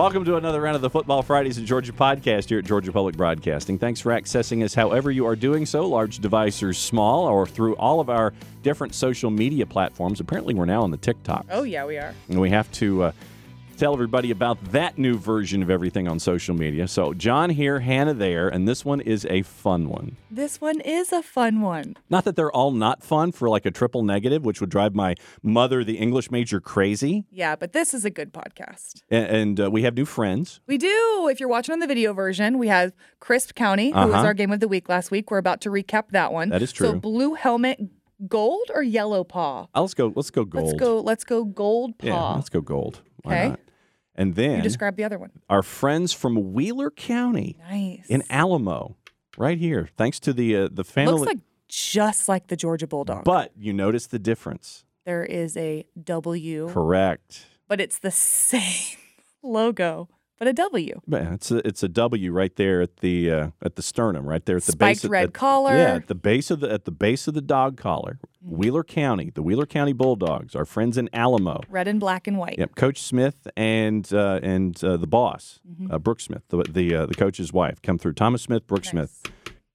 Welcome to another round of the Football Fridays in Georgia podcast here at Georgia Public Broadcasting. Thanks for accessing us however you are doing so, large device or small, or through all of our different social media platforms. Apparently, we're now on the TikTok. Oh, yeah, we are. And we have to uh, tell everybody about that new version of everything on social media. So, John here, Hannah there, and this one is a fun one. This one is a fun one. Not that they're all not fun for like a triple negative, which would drive my mother, the English major, crazy. Yeah, but this is a good podcast. And, and uh, we have new friends. We do. If you're watching on the video version, we have Crisp County, who was Uh-huh. our game of the week last week. We're about to recap that one. That is true. So, blue helmet, gold or yellow paw? Let's go. Let's go gold. Let's go. Let's go gold paw. Yeah, let's go gold. Why Okay. not? And then You describe the other one. our friends from Wheeler County Nice. in Alamo, right here. Thanks to the uh, the family. Looks like just like the Georgia Bulldog. but you notice the difference. there is a W, Correct. but it's the same logo, but a W. But it's a it's a W right there at the uh, at the sternum, right there at the Spiked base. of- red at- collar. Yeah, at the base of the at the base of the dog collar. Mm-hmm. Wheeler County, the Wheeler County Bulldogs, our friends in Alamo. Red and black and white. Yep, Coach Smith and uh, and uh, the boss, Mm-hmm. uh, Brooke Smith, the the, uh, the coach's wife, come through. Thomas Smith, Brooke Smith,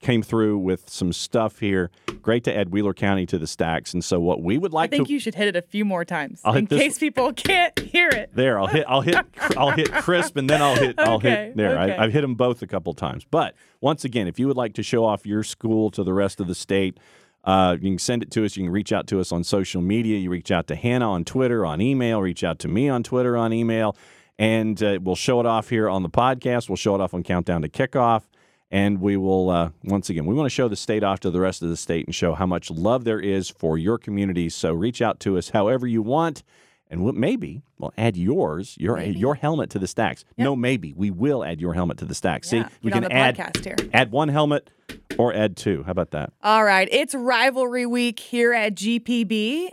came through with some stuff here. Great to add Wheeler County to the stacks. And so, what we would like to I think to you should hit it a few more times I'll in case people can't hear it. there, I'll hit, I'll hit, I'll hit crisp, and then I'll hit, I'll Okay, hit there. okay. I, I've hit them both a couple times. But once again, if you would like to show off your school to the rest of the state. Uh, you can send it to us. You can reach out to us on social media. You reach out to Hannah on Twitter, on email. Reach out to me on Twitter, on email. And uh, we'll show it off here on the podcast. We'll show it off on Countdown to Kickoff. And we will, uh, once again, we want to show the state off to the rest of the state and show how much love there is for your community. So reach out to us however you want. And we'll, maybe we'll add yours, your your helmet to the stacks. No, maybe we will add your helmet to the stacks. Yeah, See, we get can add add one helmet or Ed two. How about that? All right, it's rivalry week here at GPB,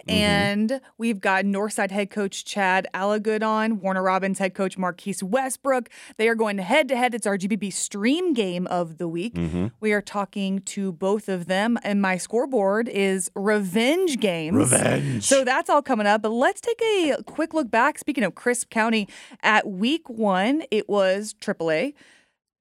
Mm-hmm. and we've got Northside head coach Chad Alligood on, Warner Robins head coach Marquise Westbrook. They are going head to head. It's our GPB stream game of the week. Mm-hmm. We are talking to both of them, and my scoreboard is revenge games. Revenge. So that's all coming up. But let's take a quick look back. Speaking of Crisp County, at week one, it was AAA.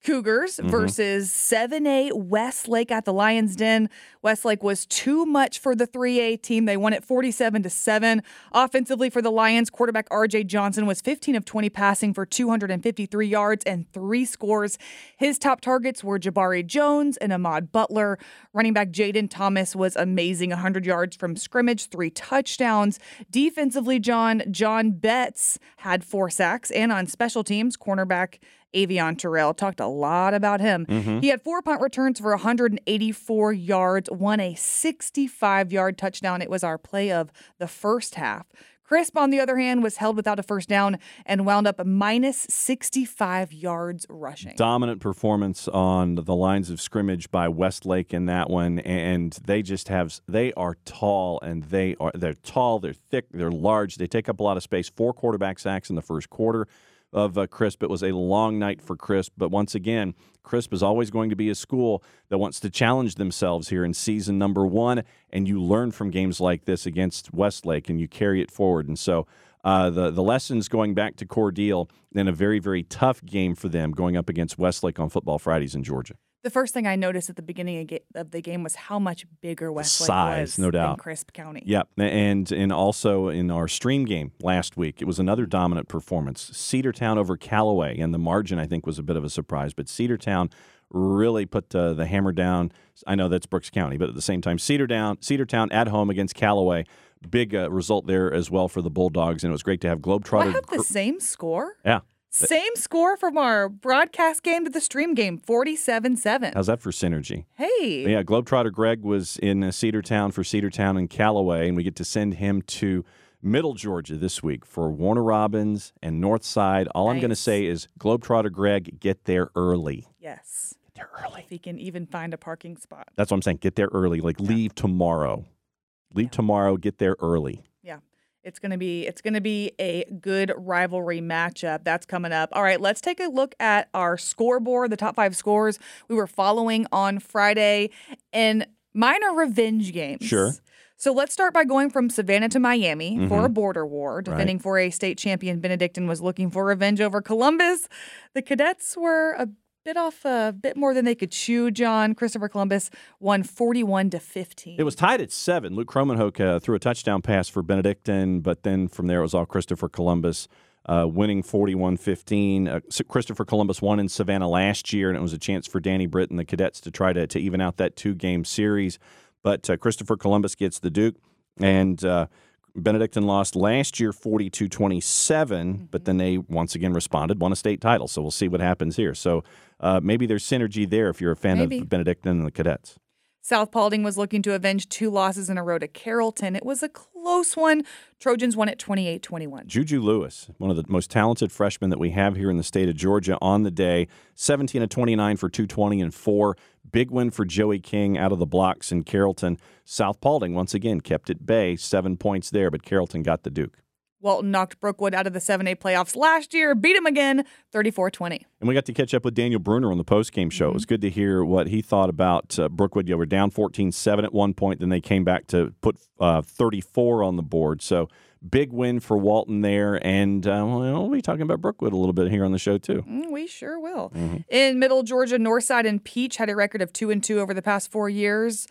Cougars Mm-hmm. versus 7A Westlake at the Lions Den. Westlake was too much for the 3A team. They won it 47 to 7. Offensively for the Lions, quarterback RJ Johnson was 15 of 20 passing for 253 yards and 3 scores. His top targets were Jabari Jones and Ahmad Butler. Running back Jaden Thomas was amazing, 100 yards from scrimmage, 3 touchdowns. Defensively, John John Betts had 4 sacks and on special teams, cornerback Avieon Terrell. Talked a lot about him. Mm-hmm. He had four punt returns for 184 yards, won a 65 yard touchdown. It was our play of the first half. Crisp, on the other hand, was held without a first down and wound up minus 65 yards rushing. Dominant performance on the lines of scrimmage by Westlake in that one, and they just have they are tall and they are they're tall, they're thick, they're large. They take up a lot of space. Four quarterback sacks in the first quarter of uh, Crisp. It was a long night for Crisp, but once again, Crisp is always going to be a school that wants to challenge themselves here in season number one, and you learn from games like this against Westlake, and you carry it forward. And so, uh, the the lessons going back to Cordele in a very very tough game for them going up against Westlake on Football Fridays in Georgia. The first thing I noticed at the beginning of, the game was how much bigger Westlake size, was no doubt. than Crisp County. Yep, and and also in our stream game last week, it was another dominant performance. Cedartown over Callaway, and the margin I think was a bit of a surprise, but Cedartown really put uh, the hammer down. I know that's Brooks County, but at the same time, Cedartown, Cedartown at home against Callaway, big uh, result there as well for the Bulldogs, and it was great to have Do I Globetrotter. have the same score? yeah, Same score from our broadcast game to the stream game, 47 7. how's that for synergy? Hey. Yeah, Globetrotter Greg was in uh, Cedartown for Cedartown and Callaway, and we get to send him to Middle Georgia this week for Warner Robins and Northside. All I'm going to say is Globetrotter Greg, get there early. Yes. Get there early. If he can even find a parking spot. That's what I'm saying. Get there early. Like leave tomorrow. Leave tomorrow, get there early. Yeah. It's gonna be it's gonna be a good rivalry matchup. That's coming up. All right, let's take a look at our scoreboard, the top five scores we were following on Friday, and mine are revenge games. Sure. So let's start by going from Savannah to Miami for a Mm-hmm. border war. Defending 4A state champion Benedictine was looking for revenge over Columbus. The cadets were a bit off a bit more than they could chew. John Christopher Columbus won 41 to 15. It was tied at seven. Luke Kromenhoek uh, threw a touchdown pass for Benedictine, but then from there it was all Christopher Columbus uh, winning 41 15. Uh, Christopher Columbus won in Savannah last year, and it was a chance for Danny Britt and the cadets to try to, to even out that two game series. But uh, Christopher Columbus gets the Duke, and uh, Benedictine lost last year 42 27, but then they once again responded, won a state title. So we'll see what happens here. So uh, maybe there's synergy there if you're a fan Maybe. of Benedictine and the cadets. South Paulding was looking to avenge two losses in a row to Carrollton. It was a close one. Trojans won at 28 21. Juju Lewis, one of the most talented freshmen that we have here in the state of Georgia on the day, 17 of 29 for 220 and 4. Big win for Joey King out of the blocks in Carrollton. South Paulding, once again, kept at bay, seven points there, but Carrollton got the Duke. Walton knocked Brookwood out of the 7A playoffs last year, beat him again 34 20. And we got to catch up with Daniel Brunner on the postgame show. It was good to hear what he thought about uh, Brookwood. You were down 14 7 at one point, then they came back to put uh, 34 on the board. So big win for Walton there. And uh, well, be talking about Brookwood a little bit here on the show, too. Mm, we sure will. In Middle Georgia, Northside and Peach had a record of 2 and 2 over the past four years,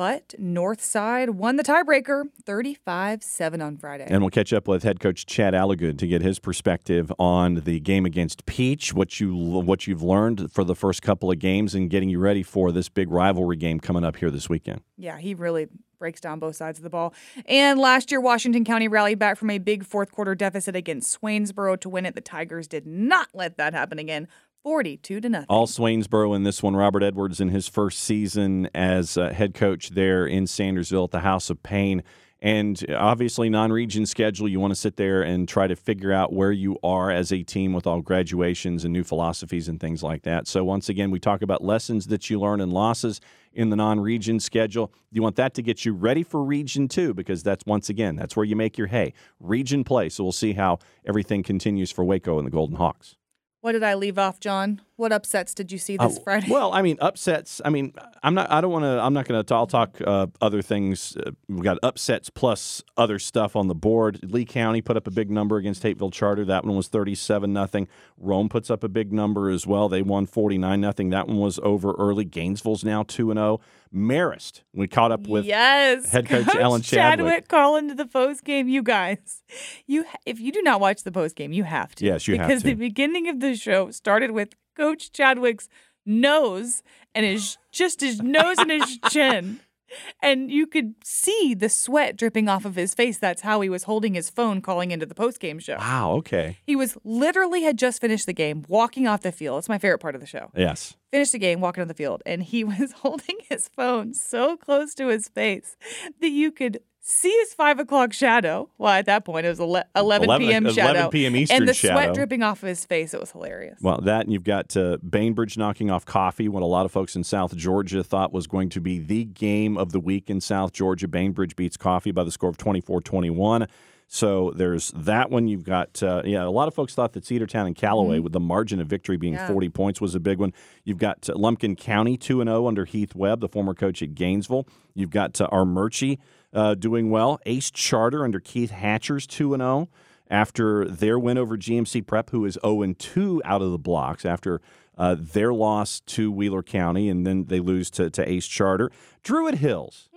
but Northside won the tiebreaker 35 7 on Friday. And we'll catch up with head coach Chad Alligood to get his perspective on the game against Peach, what you what you've learned for the first couple of games, and getting you ready for this big rivalry game coming up here this weekend. Yeah, he really breaks down both sides of the ball. And last year, Washington County rallied back from a big fourth quarter deficit against Swainsboro to win it. The Tigers did not let that happen again. 42 to nothing. All Swainsboro in this one. Robert Edwards in his first season as uh, head coach there in Sandersville at the House of Pain. And obviously, non region schedule, you want to sit there and try to figure out where you are as a team with all graduations and new philosophies and things like that. So, once again, we talk about lessons that you learn and losses in the non region schedule. You want that to get you ready for region two because that's, once again, that's where you make your hay. Region play. So, we'll see how everything continues for Waco and the Golden Hawks. What did I leave off, John? What upsets did you see this Uh, Friday? Well, I mean, upsets. I mean, I'm not. I don't want to. I'm not going to. I'll talk uh, other things. Uh, we got upsets plus other stuff on the board. Lee County put up a big number against Hapeville Charter. That one was 37 nothing. Rome puts up a big number as well. They won 49 nothing. That one was over early. Gainesville's now two and zero. Marist. We caught up with. yes, head coach Alan Chadwick. calling to the post game. You guys, you if you do not watch the post game, you have to. Yes, you have to. because the beginning of the show started with Coach Chadwick's nose and his just his nose and his chin. And you could see the sweat dripping off of his face. That's how he was holding his phone calling into the post game show. Wow. Okay. He was literally had just finished the game, walking off the field. It's my favorite part of the show. Yes. Finished the game, walking on the field, and he was holding his phone so close to his face that you could see his five o'clock shadow. Well, at that point, it was ele- 11, 11 p.m. 11 shadow. p.m. Eastern and the shadow. sweat dripping off of his face. It was hilarious. Well, that and you've got uh, Bainbridge knocking off Coffee, what a lot of folks in South Georgia thought was going to be the game of the week in South Georgia. Bainbridge beats Coffee by the score of 24 21. So there's that one. You've got, uh, yeah, a lot of folks thought that Cedartown and Callaway, with the margin of victory being Yeah. 40 points, was a big one. You've got uh, Lumpkin County 2 and 0 under Heath Webb, the former coach at Gainesville. You've got uh, Armuchee uh, doing well. Ace Charter under Keith Hatchers 2 and 0 after their win over GMC Prep, who is 0 2 out of the blocks after uh, their loss to Wheeler County, and then they lose to, to Ace Charter. Druid Hills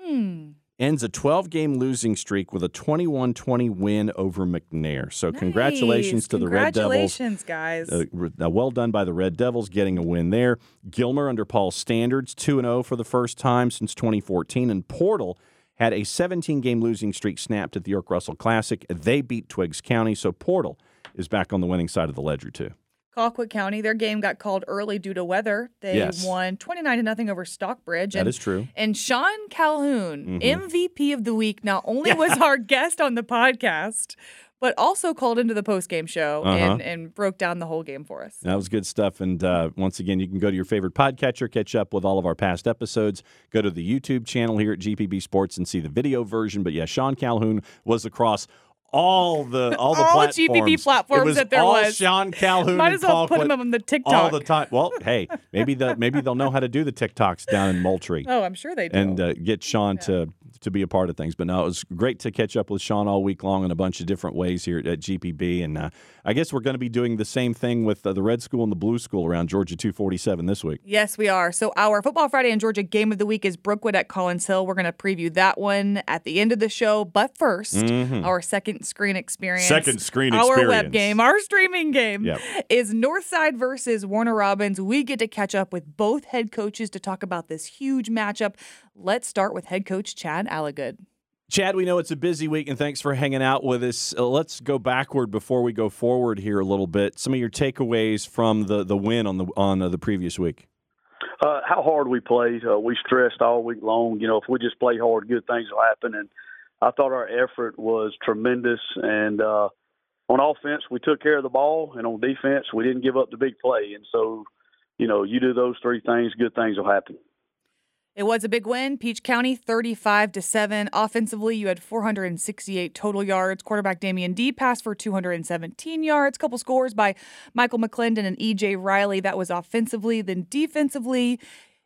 ends a 12 game losing streak with a 21 20 win over McNair. So, congratulations Nice. to the Red Devils. Congratulations, guys. Uh, uh, well done by the Red Devils getting a win there. Gilmer under Paul Standards 2 0 for the first time since 2014. And Portal had a 17 game losing streak snapped at the York Russell Classic. They beat Twiggs County. So Portal is back on the winning side of the ledger, too. Colquitt County, their game got called early due to weather. They Yes. won 29 to nothing over Stockbridge. That and, is true. And Sean Calhoun, Mhm. MVP of the week, not only was our guest on the podcast, but also called into the post game show Uh-huh. and, and broke down the whole game for us. That was good stuff. And uh, once again, you can go to your favorite podcatcher, catch up with all of our past episodes. Go to the YouTube channel here at GPB Sports and see the video version. But yeah, Sean Calhoun was across all the all the All platforms. GPB platforms it was that there all was. Sean Calhoun. Might as well Paul put him on the TikTok. all the time. Well, hey, maybe the maybe they'll know how to do the TikToks down in Moultrie. Oh, I'm sure they do. and uh, get Sean to to be a part of things. But no, it was great to catch up with Sean all week long in a bunch of different ways here at GPB. And uh, I guess we're going to be doing the same thing with uh, the Red School and the Blue School around Georgia 247 this week. Yes, we are. So our Football Friday in Georgia game of the week is Brookwood at Collins Hill. We're going to preview that one at the end of the show. But 1st our second screen experience. Mm-hmm. Second screen our experience. web game, our streaming game Yep. is Northside versus Warner Robins. We get to catch up with both head coaches to talk about this huge matchup. Let's start with head coach Chad Alligood. Chad, we know it's a busy week, and thanks for hanging out with us. Uh, let's go backward before we go forward here a little bit. Some of your takeaways from the, the win on the on uh, the previous week. uh, how hard we played. Uh, we stressed all week long. You know, if we just play hard, good things will happen. And I thought our effort was tremendous. And uh, on offense, we took care of the ball, and on defense, we didn't give up the big play. And so, you know, you do those three things, good things will happen. It was a big win. Peach County 35 to 7. Offensively, you had 468 total yards. Quarterback Damian D passed for 217 yards. Couple scores by Michael McClendon and EJ Riley. That was offensively. Then defensively,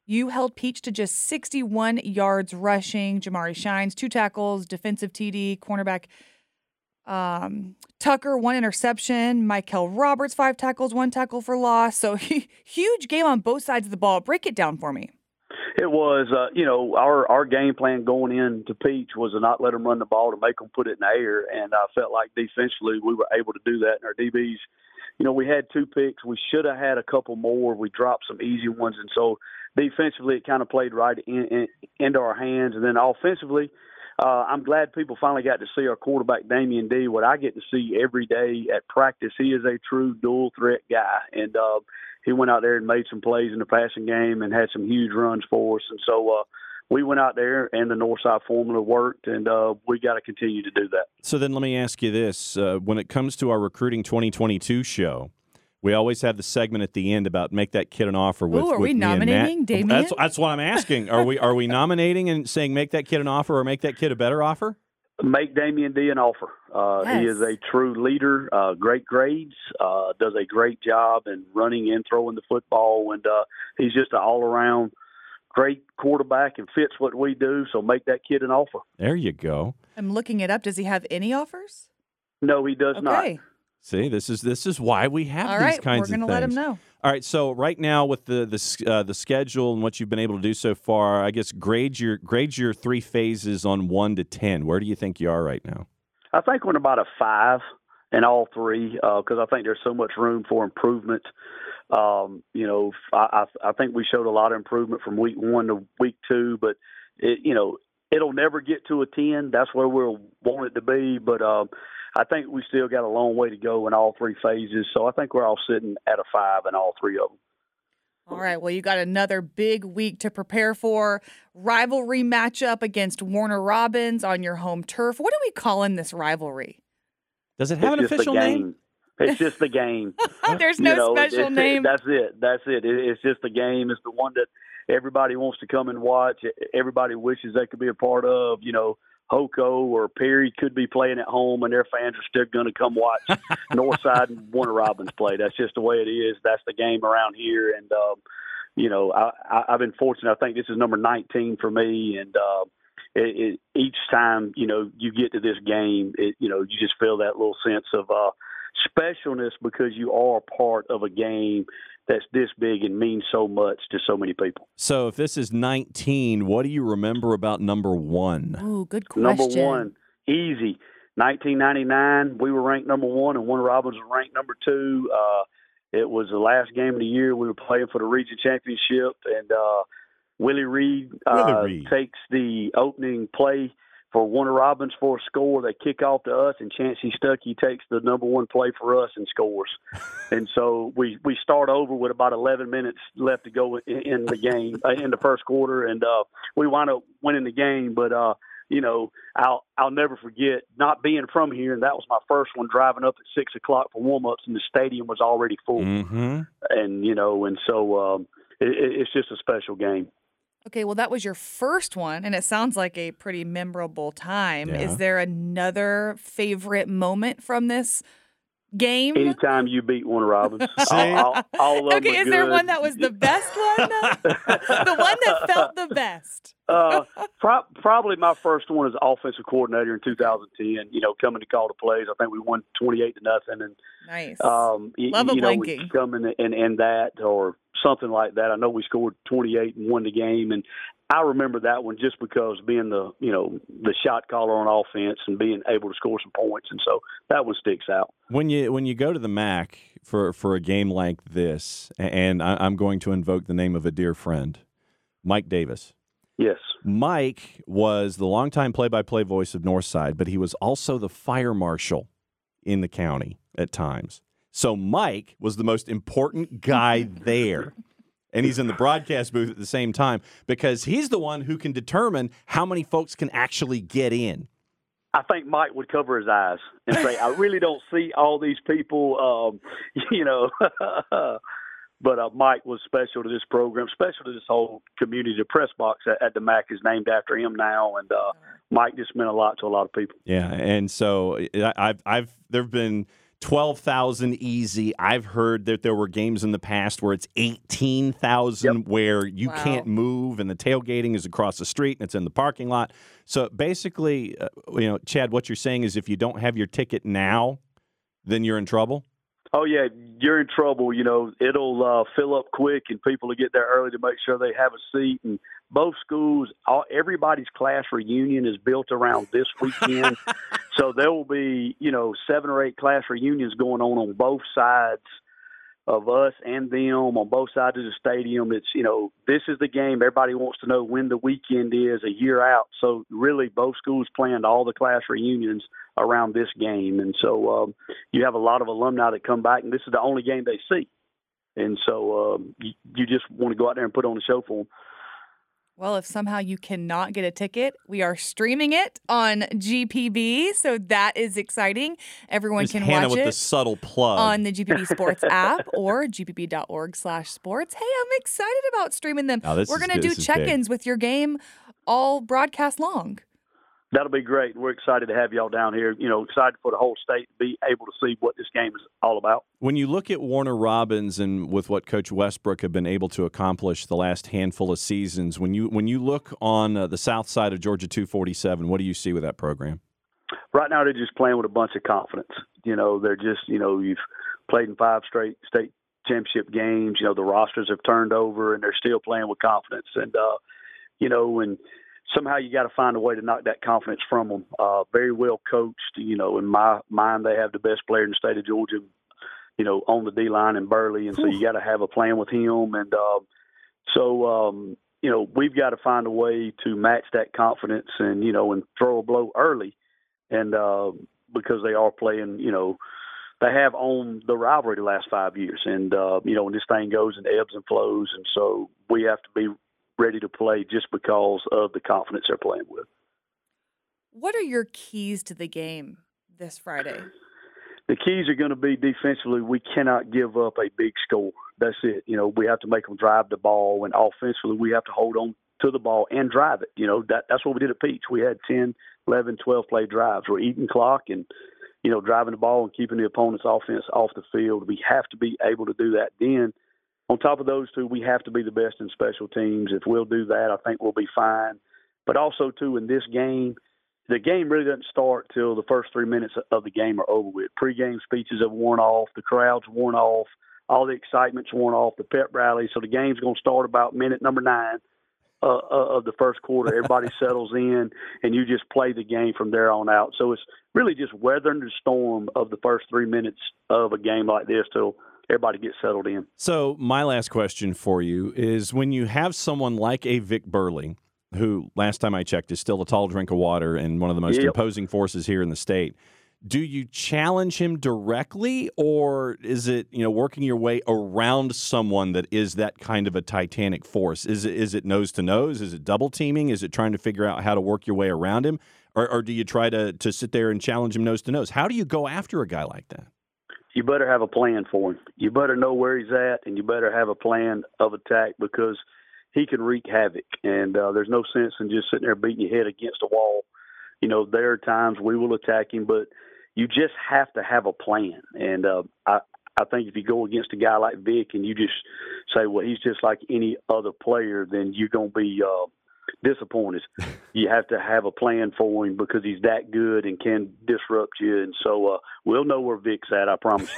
you held Peach to just 61 yards rushing. Jamari Shines, two tackles, defensive TD, cornerback um, Tucker, one interception. Michael Roberts, five tackles, one tackle for loss. So huge game on both sides of the ball. Break it down for me. It was, uh, you know, our our game plan going into Peach was to not let them run the ball, to make them put it in the air, and I felt like defensively we were able to do that. And our DBs, you know, we had two picks. We should have had a couple more. We dropped some easy ones, and so defensively it kind of played right in, in, into our hands. And then offensively, uh, I'm glad people finally got to see our quarterback Damian D. What I get to see every day at practice, he is a true dual threat guy, and uh, he went out there and made some plays in the passing game and had some huge runs for us. And so uh, we went out there, and the Northside formula worked, and uh, we got to continue to do that. So then let me ask you this. Uh, when it comes to our Recruiting 2022 show, we always have the segment at the end about make that kid an offer with. Ooh, are with we me and nominating Damien? That's, that's what I'm asking. Are we are we nominating and saying make that kid an offer or make that kid a better offer? Make Damien D an offer. Uh, He is a true leader, uh, great grades, uh, does a great job in running and throwing the football, and uh, he's just an all around great quarterback and fits what we do. So make that kid an offer. There you go. I'm looking it up. Does he have any offers? No, he does not. Okay. See, this is this is why we have All these right. kinds of things. We're going to let him things. know. All right, so right now with the the uh, the schedule and what you've been able to do so far, I guess grade your grade your three phases on one to ten. Where do you think you are right now? I think we're in about a five in all three because I think there's so much room for improvement. Um, you know, I, I, I think we showed a lot of improvement from week one to week two, but it, you know, it'll never get to a ten. That's where we'll want it to be, but um, I think we still got a long way to go in all three phases. So I think we're all sitting at a five in all three of them. All right. Well, you got another big week to prepare for. Rivalry matchup against Warner Robins on your home turf. What are we calling this rivalry? Does it have an it's just official name? It's just the game. There's You no know, special it's- name. That's it. That's it. It- It's just the game. It's the one that everybody wants to come and watch. Everybody wishes they could be a part of. You know, Hoko or Perry could be playing at home, and their fans are still going to come watch Northside and Warner Robins play. That's just the way it is. That's the game around here, and um, you know, I, I, I've been fortunate. I think this is number 19 for me, and. Uh, it, it, each time you know you get to this game, it, you know you just feel that little sense of uh, specialness because you are part of a game that's this big and means so much to so many people. So if this is 19, what do you remember about number one? Ooh, good question. Number one, easy. 1999, we were ranked number one, and Warner Robins was ranked number two. Uh, it was the last game of the year. We were playing for the region championship, and uh, Willie Reed, uh, Willie Reed. takes the opening play for Warner Robins for a score. They kick off to us, and Chancey Stuckey takes the number one play for us and scores. and so we we start over with about 11 minutes left to go in, in the game uh, in the first quarter, and uh, we wind up winning the game. But uh, you know, I'll I'll never forget not being from here, and that was my first one driving up at six o'clock for warm ups, and the stadium was already full, Mm-hmm. and you know, and so um, it- it's just a special game. Okay, well, that was your first one, and it sounds like a pretty memorable time. Yeah. Is there another favorite moment from this game? Anytime you beat Warner Robins, all, all, all of okay, are is there one that was the best one? the one that felt the best. Uh, pro- probably my first one as offensive coordinator in 2010. You know, coming to call the plays. I think we won 28 to nothing, and Nice. um, y- Love a you know, blanking. we come in and, and that or something like that. I know we scored 28 and won the game, and I remember that one just because being the you know the shot caller on offense and being able to score some points, and so that one sticks out. When you when you go to the MAC for for a game like this, and I, I'm going to invoke the name of a dear friend, Mike Davis. Yes, Mike was the longtime play-by-play voice of Northside, but he was also the fire marshal in the county at times. So Mike was the most important guy there. And he's in the broadcast booth at the same time because he's the one who can determine how many folks can actually get in. I think Mike would cover his eyes and say, "I really don't see all these people," um, you know. but uh, Mike was special to this program, special to this whole community. The press box at, at the MAC is named after him now, and uh, Mike just meant a lot to a lot of people. Yeah, and so I- I've I've there've been twelve thousand easy. I've heard that there were games in the past where it's eighteen thousand, where you Wow. can't move, and the tailgating is across the street and it's in the parking lot. So basically, uh, you know, Chad, what you're saying is if you don't have your ticket now, then you're in trouble. Oh yeah, you're in trouble. You know, it'll uh, fill up quick, and people will get there early to make sure they have a seat. And both schools, all, everybody's class reunion is built around this weekend, so there will be you know seven or eight class reunions going on on both sides of us and them on both sides of the stadium. It's you know this is the game everybody wants to know when the weekend is a year out. So really, both schools planned all the class reunions around this game, and so um, you have a lot of alumni that come back, and this is the only game they see. And so um, you, you just want to go out there and put on a show for them. Well, if somehow you cannot get a ticket, we are streaming it on GPB, so that is exciting. Everyone There's can Hannah watch with it the subtle plug. on the GPB Sports app or gpb.org/sports. Hey, I'm excited about streaming them. Oh, We're gonna good. do This check-ins with your game all broadcast long. That'll be great. We're excited to have y'all down here. You know, excited for the whole state to be able to see what this game is all about. When you look at Warner Robins and with what Coach Westbrook have been able to accomplish the last handful of seasons, when you when you look on uh, the south side of Georgia 247, what do you see with that program? right now they're just playing with a bunch of confidence. You know, they're just you know you've played in five straight state championship games. You know the rosters have turned over and they're still playing with confidence. And uh, you know, and somehow you got to find a way to knock that confidence from them. Uh, very well coached. You know, in my mind, they have the best player in the state of Georgia. You know, on the D line in Burley, and so you got to have a plan with him. And uh, so um, you know, we've got to find a way to match that confidence and you know, and throw a blow early and uh, because they are playing, you know, they have owned the rivalry the last five years, and uh, you know, when this thing goes and ebbs and flows, and so we have to be ready to play just because of the confidence they're playing with. What are your keys to the game this Friday? The keys are going to be defensively. We cannot give up a big score. That's it. You know, we have to make them drive the ball, and offensively, we have to hold on to the ball and drive it. You know, that that's what we did at Peach. We had 10, 11, 12 play drives. We're eating clock and you know driving the ball and keeping the opponent's offense off the field. We have to be able to do that. Then, on top of those two, we have to be the best in special teams. If we'll do that, I think we'll be fine. But also, too, in this game, the game really doesn't start till the first three minutes of the game are over with. Pre-game speeches have worn off, the crowd's worn off, all the excitement's worn off, the pep rally. So the game's going to start about minute number nine uh, uh, of the first quarter. Everybody settles in, and you just play the game from there on out. So it's really just weathering the storm of the first three minutes of a game like this till everybody gets settled in. So, my last question for you is when you have someone like a Vic Burley, who last time I checked is still a tall drink of water and one of the most Yep. imposing forces here in the state, do you challenge him directly or is it you know working your way around someone that is that kind of a titanic force? Is it is it nose to nose? Is it double teaming? Is it trying to figure out how to work your way around him? Or, or do you try to to sit there and challenge him nose to nose? How do you go after a guy like that you better have a plan for him. You better know where he's at and you better have a plan of attack because he can wreak havoc. And uh, there's no sense in just sitting there beating your head against a wall. You know there are times we will attack him but you just have to have a plan. And uh, I I think if you go against a guy like Vic and you just say, well, he's just like any other player, then you're going to be uh, disappointed. you have to have a plan for him because he's that good and can disrupt you. And so uh, we'll know where Vic's at, I promise.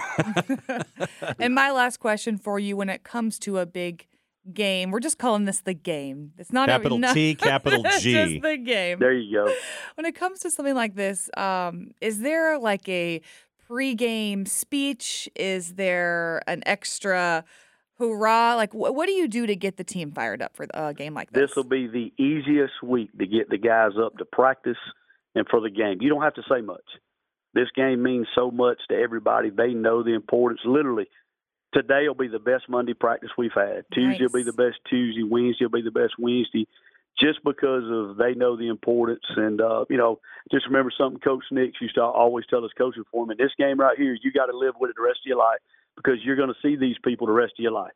and my last question for you when it comes to a big game. We're just calling this the game. It's not capital a, no, T, capital G. just the game. There you go. When it comes to something like this, um, is there like a pre-game speech? Is there an extra hoorah? Like, wh- what do you do to get the team fired up for a game like this? This will be the easiest week to get the guys up to practice and for the game. You don't have to say much. This game means so much to everybody. They know the importance. Literally, today will be the best Monday practice we've had. Tuesday Nice. will be the best Tuesday. Wednesday will be the best Wednesday, just because of they know the importance. And uh, you know, just remember something Coach Nix used to always tell us coaching for him. In this game right here, you got to live with it the rest of your life because you're going to see these people the rest of your life.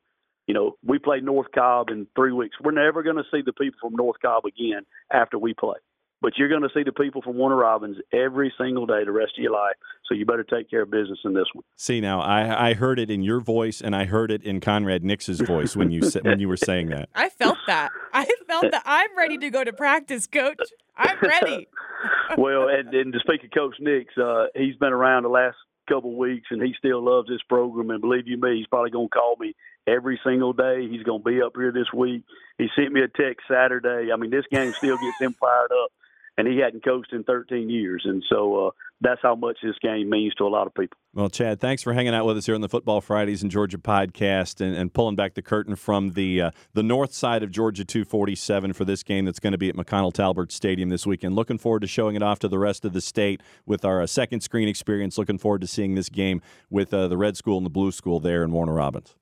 You know, we play North Cobb in three weeks. We're never going to see the people from North Cobb again after we play. But you're going to see the people from Warner Robins every single day the rest of your life. So you better take care of business in this one. See now, I, I heard it in your voice, and I heard it in Conrad Nix's voice when you sa- when you were saying that. I felt that. I felt that. I'm ready to go to practice, Coach. I'm ready. well, and, and to speak of Coach Nix, uh, he's been around the last couple weeks, and he still loves this program. And believe you me, he's probably going to call me every single day. He's going to be up here this week. He sent me a text Saturday. I mean, this game still gets him fired up, and he hadn't coached in 13 years, and so uh, that's how much this game means to a lot of people. Well, Chad, thanks for hanging out with us here on the Football Fridays in Georgia podcast and, and pulling back the curtain from the uh, the north side of Georgia 247 for this game that's going to be at McConnell Talbert Stadium this weekend. Looking forward to showing it off to the rest of the state with our uh, second screen experience. Looking forward to seeing this game with uh, the Red School and the Blue School there in Warner Robins.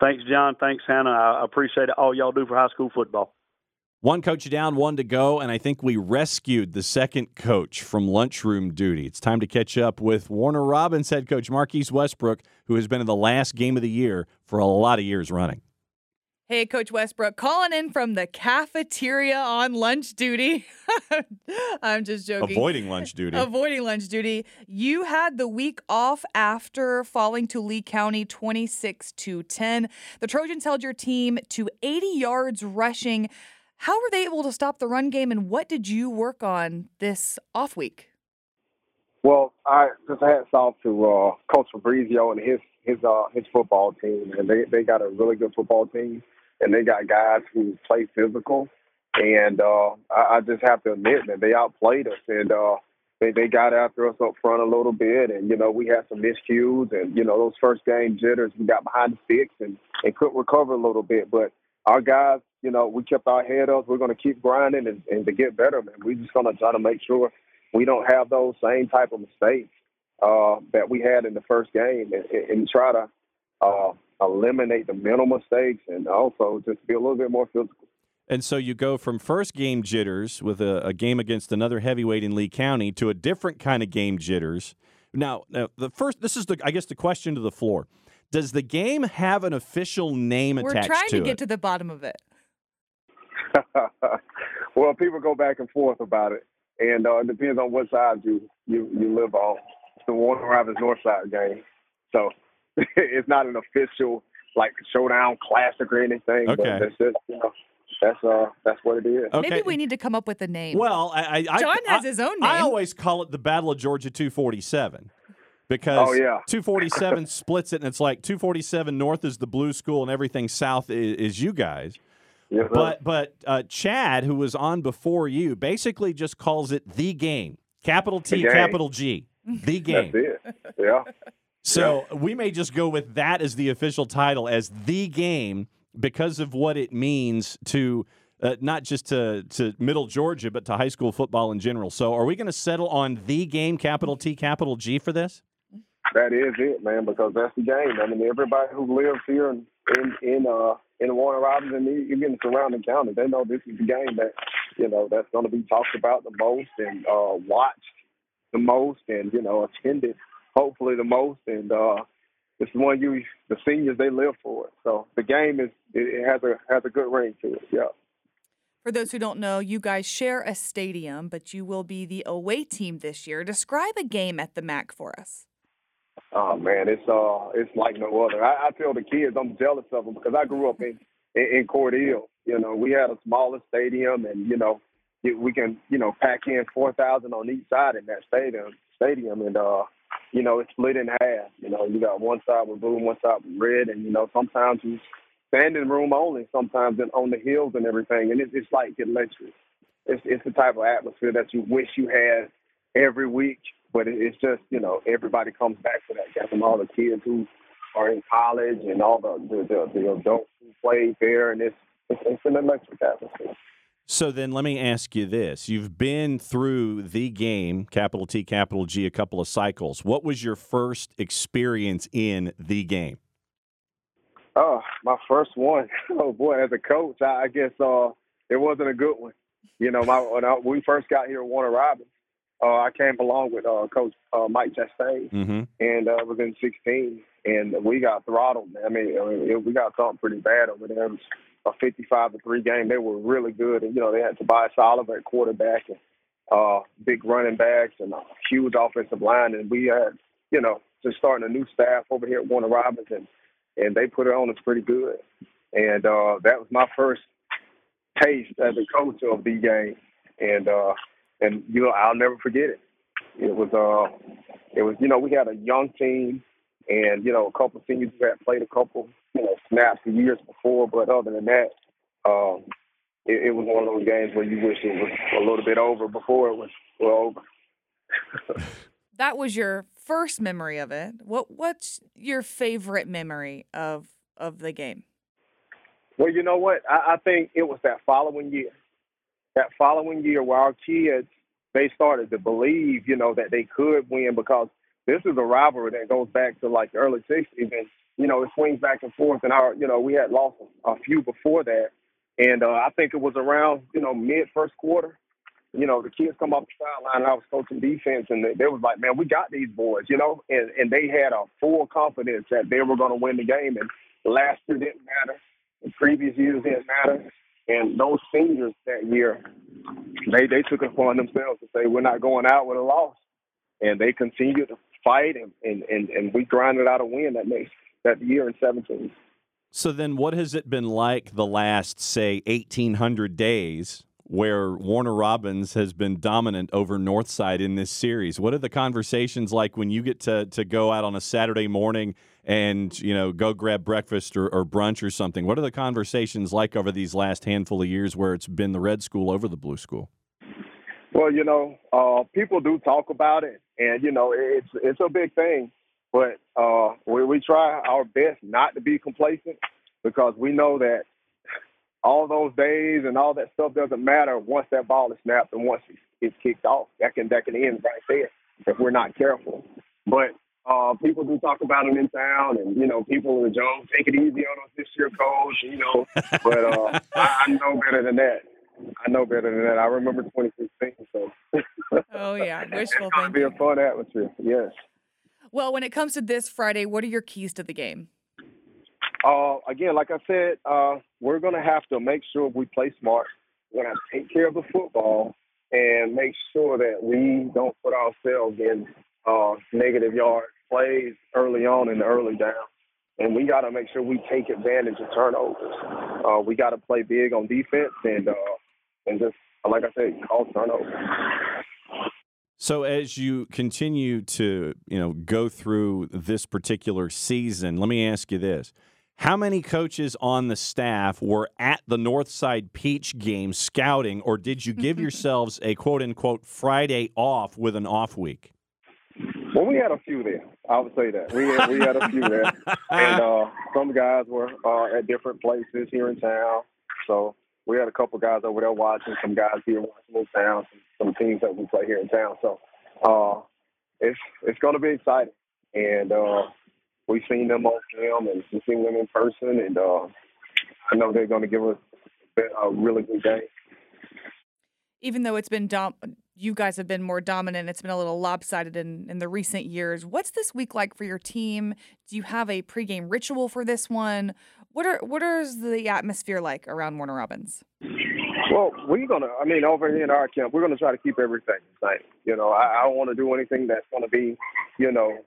Thanks, John. Thanks, Hannah. I appreciate all y'all do for high school football. One coach down, one to go, and I think we rescued the second coach from lunchroom duty. It's time to catch up with Warner Robins head coach Marquise Westbrook, who has been in the last game of the year for a lot of years running. Hey, Coach Westbrook, calling in from the cafeteria on lunch duty. I'm just joking. Avoiding lunch duty. Avoiding lunch duty. You had the week off after falling to Lee County 26 to 10. The Trojans held your team to 80 yards rushing. How were they able to stop the run game, and what did you work on this off week? Well, I just hats off to uh, Coach Fabrizio and his his uh, his football team, and they they got a really good football team, and they got guys who play physical, and uh, I, I just have to admit that they outplayed us, and uh, they they got after us up front a little bit, and you know we had some miscues, and you know those first game jitters, we got behind the sticks and and couldn't recover a little bit, but our guys, you know, we kept our head up. We're going to keep grinding and, and to get better, man. We're just going to try to make sure we don't have those same type of mistakes uh, that we had in the first game and, and try to uh, eliminate the mental mistakes and also just be a little bit more physical. And so you go from first game jitters with a, a game against another heavyweight in Lee County to a different kind of game jitters. Now, now, the first, this is the, I guess, the question to the floor. Does the game have an official name We're attached to it? We're trying to, to get it? to the bottom of it. well, people go back and forth about it, and uh, it depends on what side you you, you live on. It's the Warner Robins North Side game, so it's not an official like showdown classic or anything. Okay. but that's just you know that's uh that's what it is. okay. Maybe we need to come up with a name. Well, I, I, I- John has I- his own name. I always call it the Battle of Georgia 247 because Oh, yeah. 247 splits it, and it's like 247 north is the blue school, and everything south is, is you guys. Yes. But but uh, Chad, who was on before you, basically just calls it the game, capital T, game. capital G, the game. that's it. Yeah. So we may just go with that as the official title, as the game, because of what it means to uh, not just to, to middle Georgia, but to high school football in general. So, are we going to settle on the game, capital T, capital G, for this? That is it, man, because that's the game. I mean, everybody who lives here in in, in uh in Warner Robins and even surrounding counties, they know this is the game that you know that's going to be talked about the most and uh watched the most, and you know attended hopefully the most, and uh it's one you the seniors they live for it. So the game is it has a has a good ring to it. Yeah. For those who don't know, you guys share a stadium, but you will be the away team this year. Describe a game at the MAC for us. Oh man, it's uh, it's like no other. I, I tell the kids I'm jealous of them because I grew up in in, in Cordele. You know, we had a smaller stadium, and you know, we can you know pack in four thousand on each side in that stadium. Stadium, and uh, you know, it's split in half. You know, you got one side with blue and one side with red, and you know, sometimes you standing room only, sometimes on the hills and everything, and it's, it's like electric. It's it's the type of atmosphere that you wish you had every week but it's just you know everybody comes back to that game. All the kids who are in college and all the the, the, the adults who play there, and it's, it's it's an electric atmosphere. So then let me ask you this. You've been through the game, capital T, capital G, a couple of cycles. What was your first experience in the game? Oh, my first one. Oh boy, as a coach, I, I guess uh, it wasn't a good one. You know, my when, I, we first got here Warner Robins, I came along with uh, Coach uh, Mike Chastain, mm-hmm. and uh, was in 16, and we got throttled. I mean, I mean it, we got something pretty bad over there. It was a 55 to three game. They were really good, and you know they had Tobias Oliver at quarterback and uh, big running backs and a huge offensive line, and we had you know just starting a new staff over here at Warner Robins, and and they put it on us pretty good, and uh, that was my first taste as a coach of the game, and uh, and you know I'll never forget it. It was uh, it was you know we had a young team, and you know a couple of seniors who had played a couple you know snaps the years before, but other than that, um, it, it was one of those games where you wish it was a little bit over before it was well over. that was your first memory of it. What what's your favorite memory of of the game? Well, you know what? I, I think it was that following year that following year our kids they started to believe, you know, that they could win because this is a rivalry that goes back to like the early '60s, and you know it swings back and forth. And our, you know, we had lost a few before that, and uh, I think it was around, you know, mid first quarter. You know, the kids come off the sideline, and I was coaching defense, and they, they was like, "Man, we got these boys," you know, and and they had a full confidence that they were going to win the game. And last year didn't matter, the previous years didn't matter, and those seniors that year, they they took it upon themselves to say we're not going out with a loss, and they continued to fight, and and and, and we grinded out a win that next that year in 17. So then, what has it been like the last say 1800 days? Where Warner Robins has been dominant over Northside in this series. What are the conversations like when you get to, to go out on a Saturday morning and you know go grab breakfast or, or, brunch or something what are the conversations like over these last handful of years where it's been the red school over the blue school well you know uh, people do talk about it and you know it's it's a big thing but uh, we, we try our best not to be complacent because we know that all those days and all that stuff doesn't matter once that ball is snapped and once it's kicked off that can that can end right there if we're not careful but uh, people do talk about him in town, and you know, people in the Jones take it easy on us this year, coach. You know, but uh, I, I know better than that. I know better than that. I remember 2016. So. oh yeah, wishful it's thinking. Be a fun atmosphere. Yes. Well, when it comes to this Friday, what are your keys to the game? Uh, again, like I said, uh, we're going to have to make sure we play smart. We're going to take care of the football and make sure that we don't put ourselves in uh, negative yard plays early on in the early down. And we got to make sure we take advantage of turnovers. Uh, we got to play big on defense and uh, and just like I said, call turnovers. So as you continue to you know go through this particular season, let me ask you this: How many coaches on the staff were at the Northside Peach game scouting, or did you give yourselves a quote unquote Friday off with an off week? Well, we had a few there. I would say that we had, we had a few there, and uh, some guys were uh, at different places here in town. So we had a couple guys over there watching, some guys here watching in town, some, some teams that we play here in town. So uh, it's it's going to be exciting, and uh, we've seen them on film and we've seen them in person, and uh, I know they're going to give us a really good game. Even though it's been dom- you guys have been more dominant, it's been a little lopsided in, in the recent years. What's this week like for your team? Do you have a pregame ritual for this one? What are what is the atmosphere like around Warner Robins? Well, we're gonna. I mean, over here in our camp, we're gonna try to keep everything the same. You know, I, I don't want to do anything that's gonna be, you know,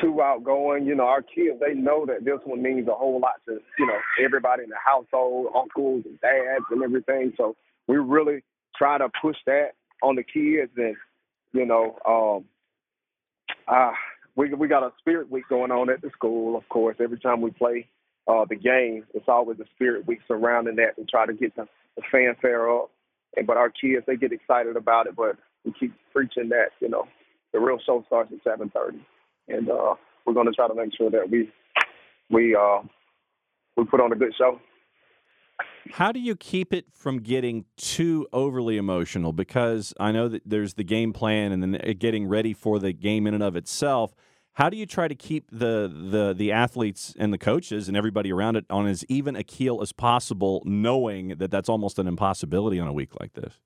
too outgoing. You know, our kids they know that this one means a whole lot to you know everybody in the household, uncles and dads and everything. So we really try to push that on the kids, and you know, um, uh, we we got a spirit week going on at the school. Of course, every time we play uh, the game, it's always a spirit week surrounding that to try to get the, the fanfare up. And but our kids they get excited about it, but we keep preaching that you know the real show starts at seven thirty, and uh, we're going to try to make sure that we we uh, we put on a good show. How do you keep it from getting too overly emotional? Because I know that there's the game plan and then getting ready for the game in and of itself. How do you try to keep the, the the athletes and the coaches and everybody around it on as even a keel as possible, knowing that that's almost an impossibility on a week like this?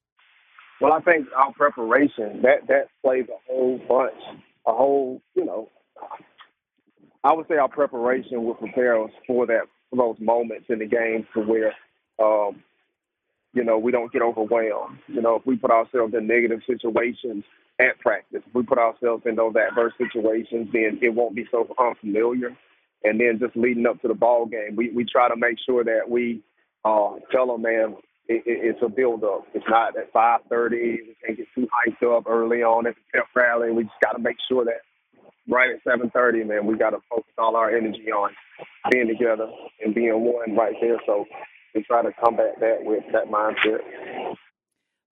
Well, I think our preparation that that plays a whole bunch, a whole you know. I would say our preparation will prepare us for that for those moments in the game to where, um, you know, we don't get overwhelmed. You know, if we put ourselves in negative situations at practice. If we put ourselves in those adverse situations, then it won't be so unfamiliar. And then just leading up to the ball game, we, we try to make sure that we uh, tell them, man, it, it, it's a build up. It's not at 5:30. We can't get too hyped up early on at the pep rally. We just got to make sure that right at 7:30, man, we got to focus all our energy on being together and being one right there. So we try to combat that with that mindset.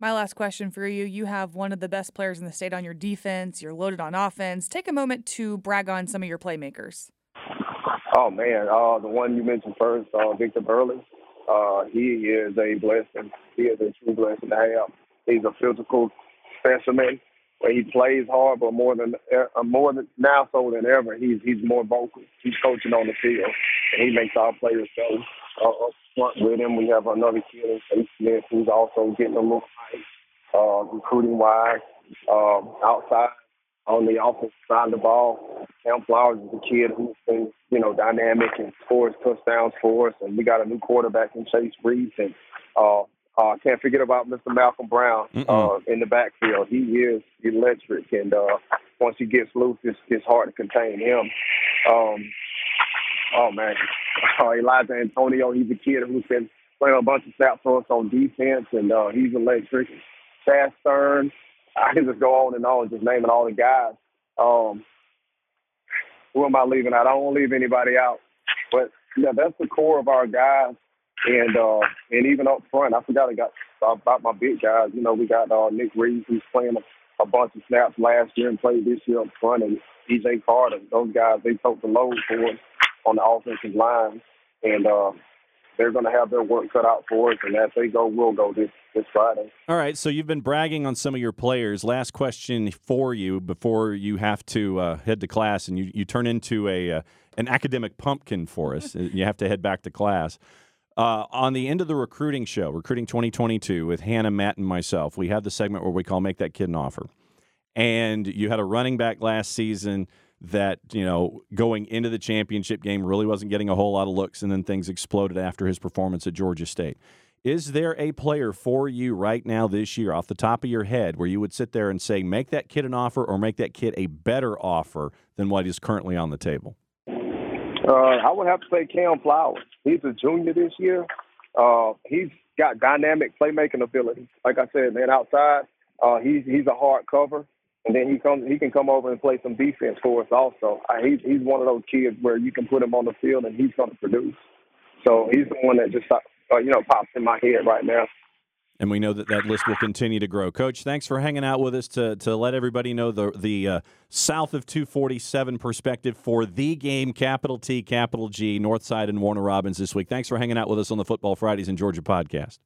My last question for you. You have one of the best players in the state on your defense. You're loaded on offense. Take a moment to brag on some of your playmakers. Oh, man. Uh, the one you mentioned first, uh, Victor Burley. Uh, he is a blessing. He is a true blessing to have. He's a physical specimen. He plays hard, but more than uh, more than now so than ever, he's he's more vocal. He's coaching on the field, and he makes our players go uh, up front with him. We have another kid Smith who's also getting a little hype, uh, recruiting wise. Um, outside on the offensive side of the ball, Cam Flowers is a kid who's been, you know, dynamic and scores touchdowns for us. And we got a new quarterback in Chase Reese. And uh, uh, can't forget about Mr. Malcolm Brown uh, in the backfield. He is electric. And uh, once he gets loose, it's, it's hard to contain him. Um, oh, man. Uh, Elijah Antonio, he's a kid who's been playing a bunch of snaps for us on defense, and uh, he's electric. Chad Stern, I can just go on and on, just naming all the guys. Um, who am I leaving out? I don't want to leave anybody out, but yeah, that's the core of our guys. And uh, and even up front, I forgot I got about my big guys. You know, we got uh, Nick Reeves who's playing a, a bunch of snaps last year and played this year up front, and EJ Carter. Those guys they took the load for us on the offensive line, and uh, they're going to have their work cut out for us. And as they go, we'll go this this Friday. All right. So you've been bragging on some of your players. Last question for you before you have to uh, head to class, and you, you turn into a uh, an academic pumpkin for us. you have to head back to class. Uh, on the end of the recruiting show, Recruiting 2022, with Hannah, Matt, and myself, we have the segment where we call Make That Kid an Offer. And you had a running back last season that, you know, going into the championship game really wasn't getting a whole lot of looks, and then things exploded after his performance at Georgia State. Is there a player for you right now this year, off the top of your head, where you would sit there and say, make that kid an offer or make that kid a better offer than what is currently on the table? Uh, I would have to say Cam Flowers. He's a junior this year. Uh, he's got dynamic playmaking ability. Like I said, man, outside, uh, he's he's a hard cover, and then he comes he can come over and play some defense for us also. Uh, he's he's one of those kids where you can put him on the field and he's going to produce. So he's the one that just uh, you know pops in my head right now. And we know that that list will continue to grow. Coach, thanks for hanging out with us to, to let everybody know the the uh, south of 247 perspective for the game, capital T, capital G, Northside and Warner Robins this week. Thanks for hanging out with us on the Football Fridays in Georgia podcast.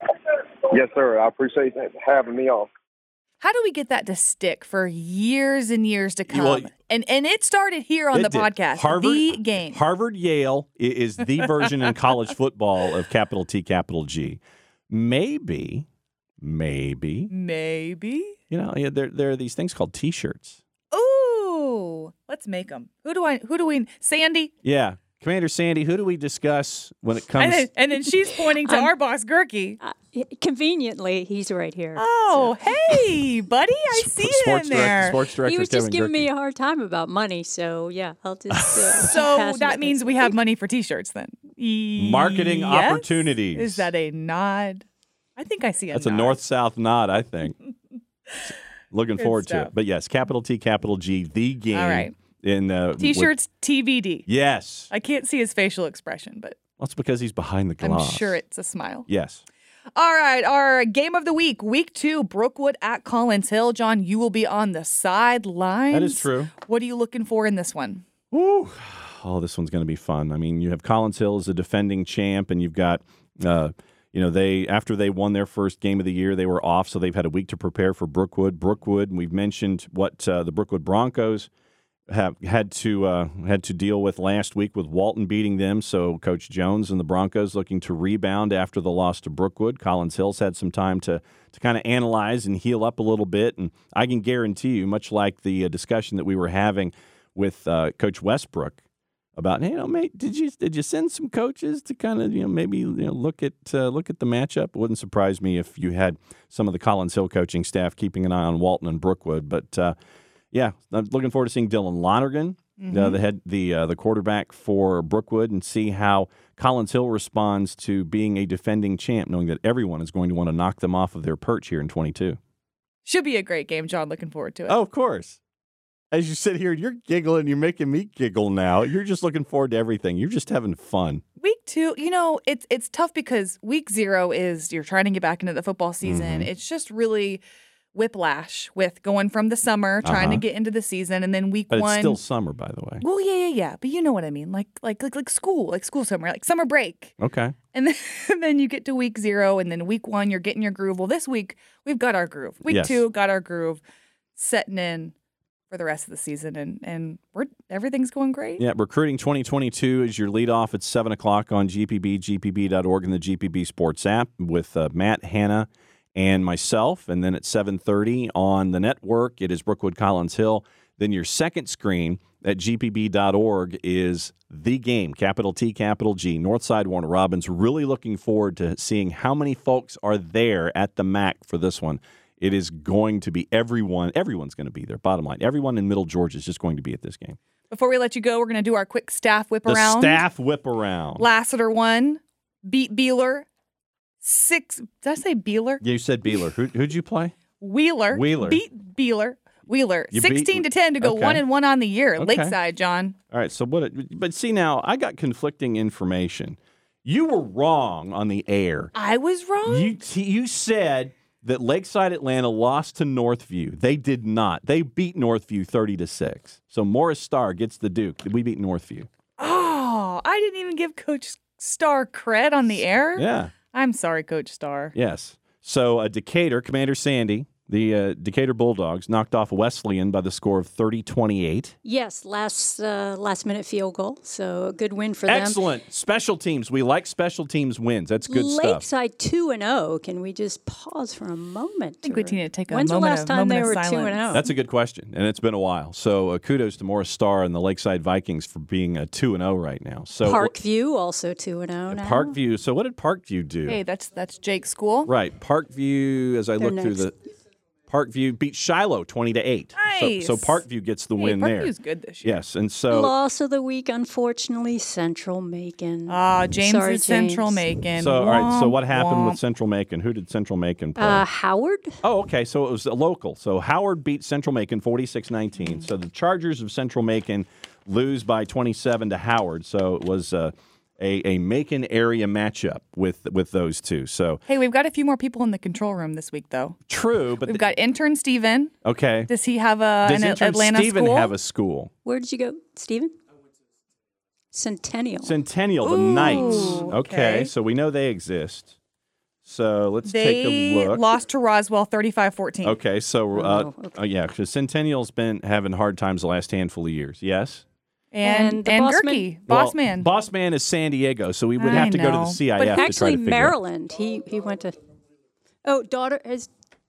Yes, sir. I appreciate having me on. How do we get that to stick for years and years to come? Well, and and it started here on the did. podcast. Harvard, the game. Harvard Yale is the version in college football of capital T, capital G. Maybe, maybe, Maybe. you know, yeah, there, there are these things called t shirts. Ooh, let's make them. Who do I? Who do we? Sandy. Yeah. Commander Sandy, who do we discuss when it And comes then, and then she's pointing to I'm- our boss, Gerke. Uh, conveniently, he's right here. Oh, hey, buddy, I see it sports in director, there. sports director he was Kevin just giving me a hard time about money, so yeah, I'll just. Uh, So that means we have money for T-shirts then. Marketing Yes? opportunities. Is that a nod? I think I see a That's a north south nod, I think. Looking Good forward to it. But yes, capital T, capital G, the game. All right. In uh, T-shirts TBD. yes. I can't see his facial expression, but That's because he's behind the glass. I'm sure it's a smile. Yes. All right, our game of the week, week two, Brookwood at Collins Hill. John, you will be on the sidelines. That is true. What are you looking for in this one? Woo. Oh, this one's going to be fun. I mean, you have Collins Hill as a defending champ, and you've got, uh, you know, they after they won their first game of the year, they were off, so they've had a week to prepare for Brookwood. Brookwood, we've mentioned what uh, the Brookwood Broncos have had to uh, had to deal with last week with Walton beating them. So Coach Jones and the Broncos looking to rebound after the loss to Brookwood. Collins Hill's had some time to to kind of analyze and heal up a little bit, and I can guarantee you, much like the uh, discussion that we were having with uh, Coach Westbrook about, hey, you know, mate, did you did you send some coaches to kind of you know maybe you know look at uh, look at the matchup? Wouldn't surprise me if you had some of the Collins Hill coaching staff keeping an eye on Walton and Brookwood, but. Yeah, I'm looking forward to seeing Dylan Lonergan, uh, the head, the uh, the quarterback for Brookwood, and see how Collins Hill responds to being a defending champ, knowing that everyone is going to want to knock them off of their perch here in 22. Should be a great game, John. Looking forward to it. Oh, of course. As you sit here, you're giggling. You're making me giggle now. You're just looking forward to everything. You're just having fun. Week two, you know, it's it's tough because week zero is you're trying to get back into the football season. Mm-hmm. It's just really whiplash with going from the summer, trying to Uh-huh. get into the season, and then week But one. it's still summer, by the way. well, yeah, yeah, yeah. But you know what I mean, like like like like school, like school summer, like summer break. Okay. And then, and then you get to week zero, and then week one, you're getting your groove. Well, this week, we've got our groove. Week Yes. two, got our groove, setting in for the rest of the season, and and we're everything's going great. Yeah, recruiting 2022 is your lead off at 7 o'clock on GPB, gpb.org, and the GPB Sports app with uh, Matt, Hannah, and myself. And then at 7.30 on the network, it is Brookwood Collins Hill. Then your second screen at gpb.org is The Game, capital T, capital G, Northside Warner Robins. Really looking forward to seeing how many folks are there at the MAC for this one. It is going to be everyone. Everyone's going to be there. Bottom line, everyone in Middle Georgia is just going to be at this game. Before we let you go, we're going to do our quick staff whip The around. staff whip around. Lassiter won, beat Beeler. Six. Did I say Beeler? you said Beeler. Who, who'd you play? Wheeler. Wheeler. beat Beeler. Wheeler. You beat- Sixteen to ten to go okay. one and one on the year. Okay. Lakeside, John. All right. So what? It, but see now, I got conflicting information. You were wrong on the air. I was wrong. You t- you said that Lakeside Atlanta lost to Northview. They did not. They beat Northview thirty to six. So Morris Starr gets the Duke. We beat Northview. oh, I didn't even give Coach Star cred on the air. Yeah. I'm sorry, Coach Star. Yes. So uh, Decatur, Commander Sandy, the uh, Decatur Bulldogs knocked off Wesleyan by the score of 30-28. Yes, last uh, last minute field goal, so a good win for them. Excellent. Special teams. We like special teams wins. That's good stuff. Lakeside two and zero. Can we just pause for a moment? I think we need to take a When's the last of- time they were two and oh? silence. zero? That's a good question, and it's been a while. So uh, kudos to Morris Starr and the Lakeside Vikings for being a two and zero right now. So Parkview also two and zero now. Parkview. So what did Parkview do? Hey, that's that's Jake's school. Right, Parkview. As I They're look through the Parkview beat Shiloh twenty to eight. Nice. So, so Parkview gets the Hey, win there. Parkview's good this year. Yes, and so Loss of the week, unfortunately, Central Macon. Ah, James Sorry, is Central Macon. so all right. So what happened womp. with Central Macon? Who did Central Macon play? Uh, Howard. Oh, okay. So it was a local. So Howard beat Central Macon 46 19. So the Chargers of Central Macon lose by 27 to Howard. So it was uh, a, a Macon area matchup with with those two. So Hey, we've got a few more people in the control room this week, though. true, but We've the- got intern Steven. okay. Does he have a Does an intern Atlanta Stephen school? have a school? Where did you go, Stephen? Centennial. Centennial, the Ooh, Knights. Okay. okay. so we know they exist. So let's They take a look. lost to Roswell 35-14. Okay, so uh, Oh, okay. uh, yeah, because Centennial's been having hard times the last handful of years. Yes. And And the and boss Gerke, boss Well, man. Boss man is San Diego, so we would I have to go to the. CIF But to try to Actually, figure. Maryland. He he went to. Oh, daughter. His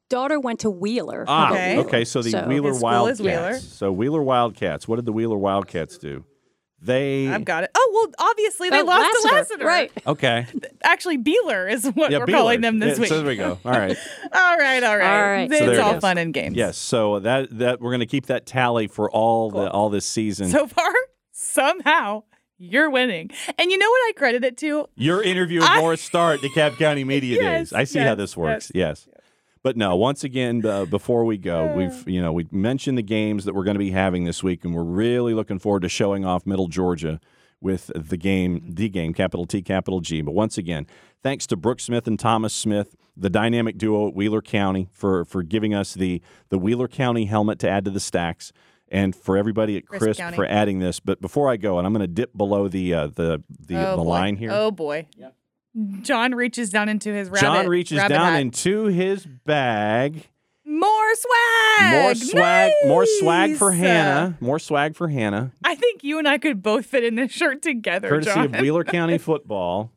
daughter went to Wheeler. Ah, Okay. okay. So the So- Wheeler Wildcats. is Wheeler. So Wheeler Wildcats. What did the Wheeler Wildcats do? They I've got it. Oh well, obviously they Oh, lost to Lassiter, Lassiter. Right. okay. Actually, Beeler is what Yeah, we're Beeler. calling them this Yeah, week. So there we go. All right. all right, all right. All right. It's there it all is. fun and games. Yes. So that that we're going to keep that tally for all the all this season. So far, somehow you're winning. And you know what I credit it to? Your interview with I- Morris Starr at DeKalb County Media Yes, Days. I see how this works. Yes. But no, once again, uh, before we go, we've you know we mentioned the games that we're going to be having this week, and we're really looking forward to showing off Middle Georgia with the game, the game, capital T, capital G. But once again, thanks to Brooke Smith and Thomas Smith, the dynamic duo at Wheeler County, for for giving us the the Wheeler County helmet to add to the stacks. And for everybody at Crisp Crisp for adding this, but before I go, and I'm going to dip below the uh, the the, oh, the line here. Oh boy. John reaches down into his rabbit. John reaches rabbit down hat. into his bag. more swag. More swag, more swag for Hannah. More swag for Hannah. I think you and I could both fit in this shirt together, Courtesy John. of Wheeler County football.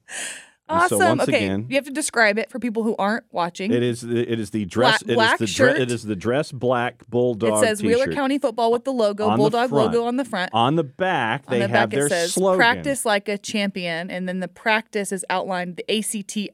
Awesome. So once okay, again, you have to describe it for people who aren't watching. it is the, it is the dress. Black- it is the dre- it is the dress black bulldog. It says Wheeler t-shirt. County Football with the logo, On Bulldog front. logo on the front. On the back, on they the have back their it says slogan. practice like a champion and then the practice is outlined the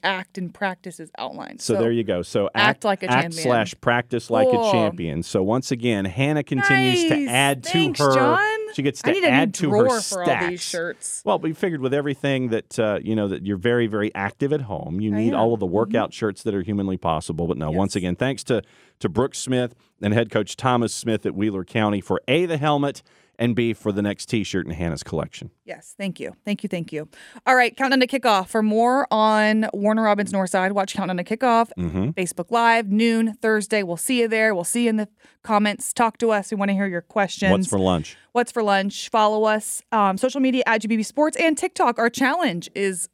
act act and practice is outlined So, there you go. So act like a act champion. slash practice like a champion. So once again, Hannah continues to add Thanks, to her. John. She gets to add to her stacks. shirts Well, we figured with everything that uh, you know that you're very, very active at home. You I need am. all of the workout shirts that are humanly possible. But no, once again, thanks to to Brooke Smith and head coach Thomas Smith at Wheeler County for a the helmet and b for the next T-shirt in Hannah's collection. yes thank you thank you thank you all right countdown to kickoff for more on warner robins northside watch countdown to kickoff Mm-hmm. facebook live noon thursday we'll see you there we'll see you in the comments talk to us we want to hear your questions What's for lunch? What's for lunch? Follow us. Um, social media at GPB Sports and TikTok. Our challenge is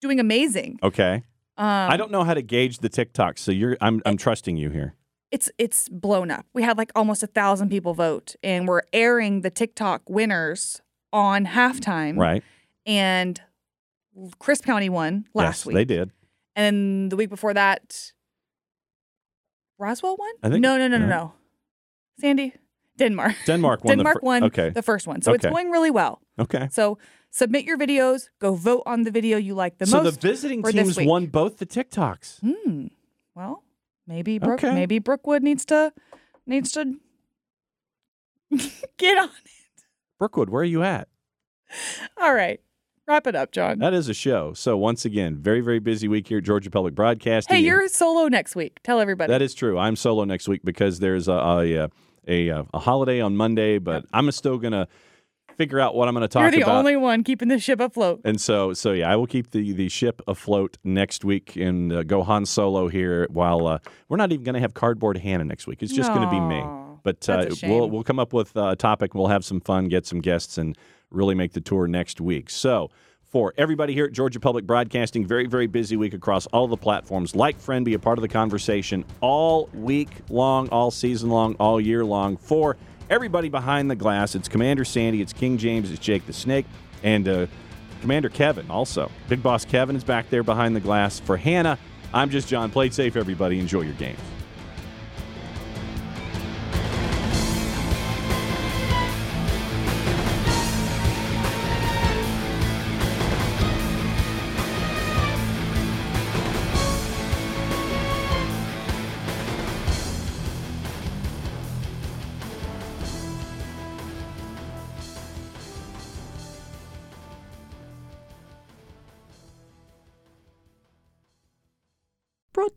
doing amazing. Okay, Um, I don't know how to gauge the TikTok, so you're I'm I'm trusting you here. It's it's blown up. We had like almost a thousand people vote, and we're airing the TikTok winners on halftime. Right? And Crisp County won last yes, week. they did. And the week before that, Roswell won. I think- no, no, no, no, yeah. no. Sandy, Denmark. Denmark won. Denmark the fir- won Okay. the first one, so it's going really well. Okay. So submit your videos. Go vote on the video you like the so most. So the visiting teams won both the TikToks. Hmm. Well, maybe Brook, Okay. maybe Brookwood needs to needs to get on. It. Brookwood, where are you at? All right, wrap it up, John. That is a show. So once again, very very busy week here at Georgia Public Broadcasting. Hey, you're solo next week. Tell everybody. That is true. I'm solo next week because there's a a, a, a, a holiday on Monday, but I'm still gonna figure out what I'm gonna talk about. You're the about. only one keeping the ship afloat. and so, so yeah, I will keep the, the ship afloat next week and uh, go Han Solo here. While uh, we're not even going to have cardboard Hannah next week, it's just going to be me. But uh, we'll we'll come up with a topic. We'll have some fun, get some guests, and really make the tour next week. So. For everybody here at Georgia Public Broadcasting, very, very busy week across all the platforms. Like Friend, be a part of the conversation all week long, all season long, all year long. For everybody behind the glass, it's Commander Sandy, it's King James, it's Jake the Snake, and uh, Commander Kevin also. Big Boss Kevin is back there behind the glass. For Hannah, I'm just John. Play it safe, everybody. Enjoy your games.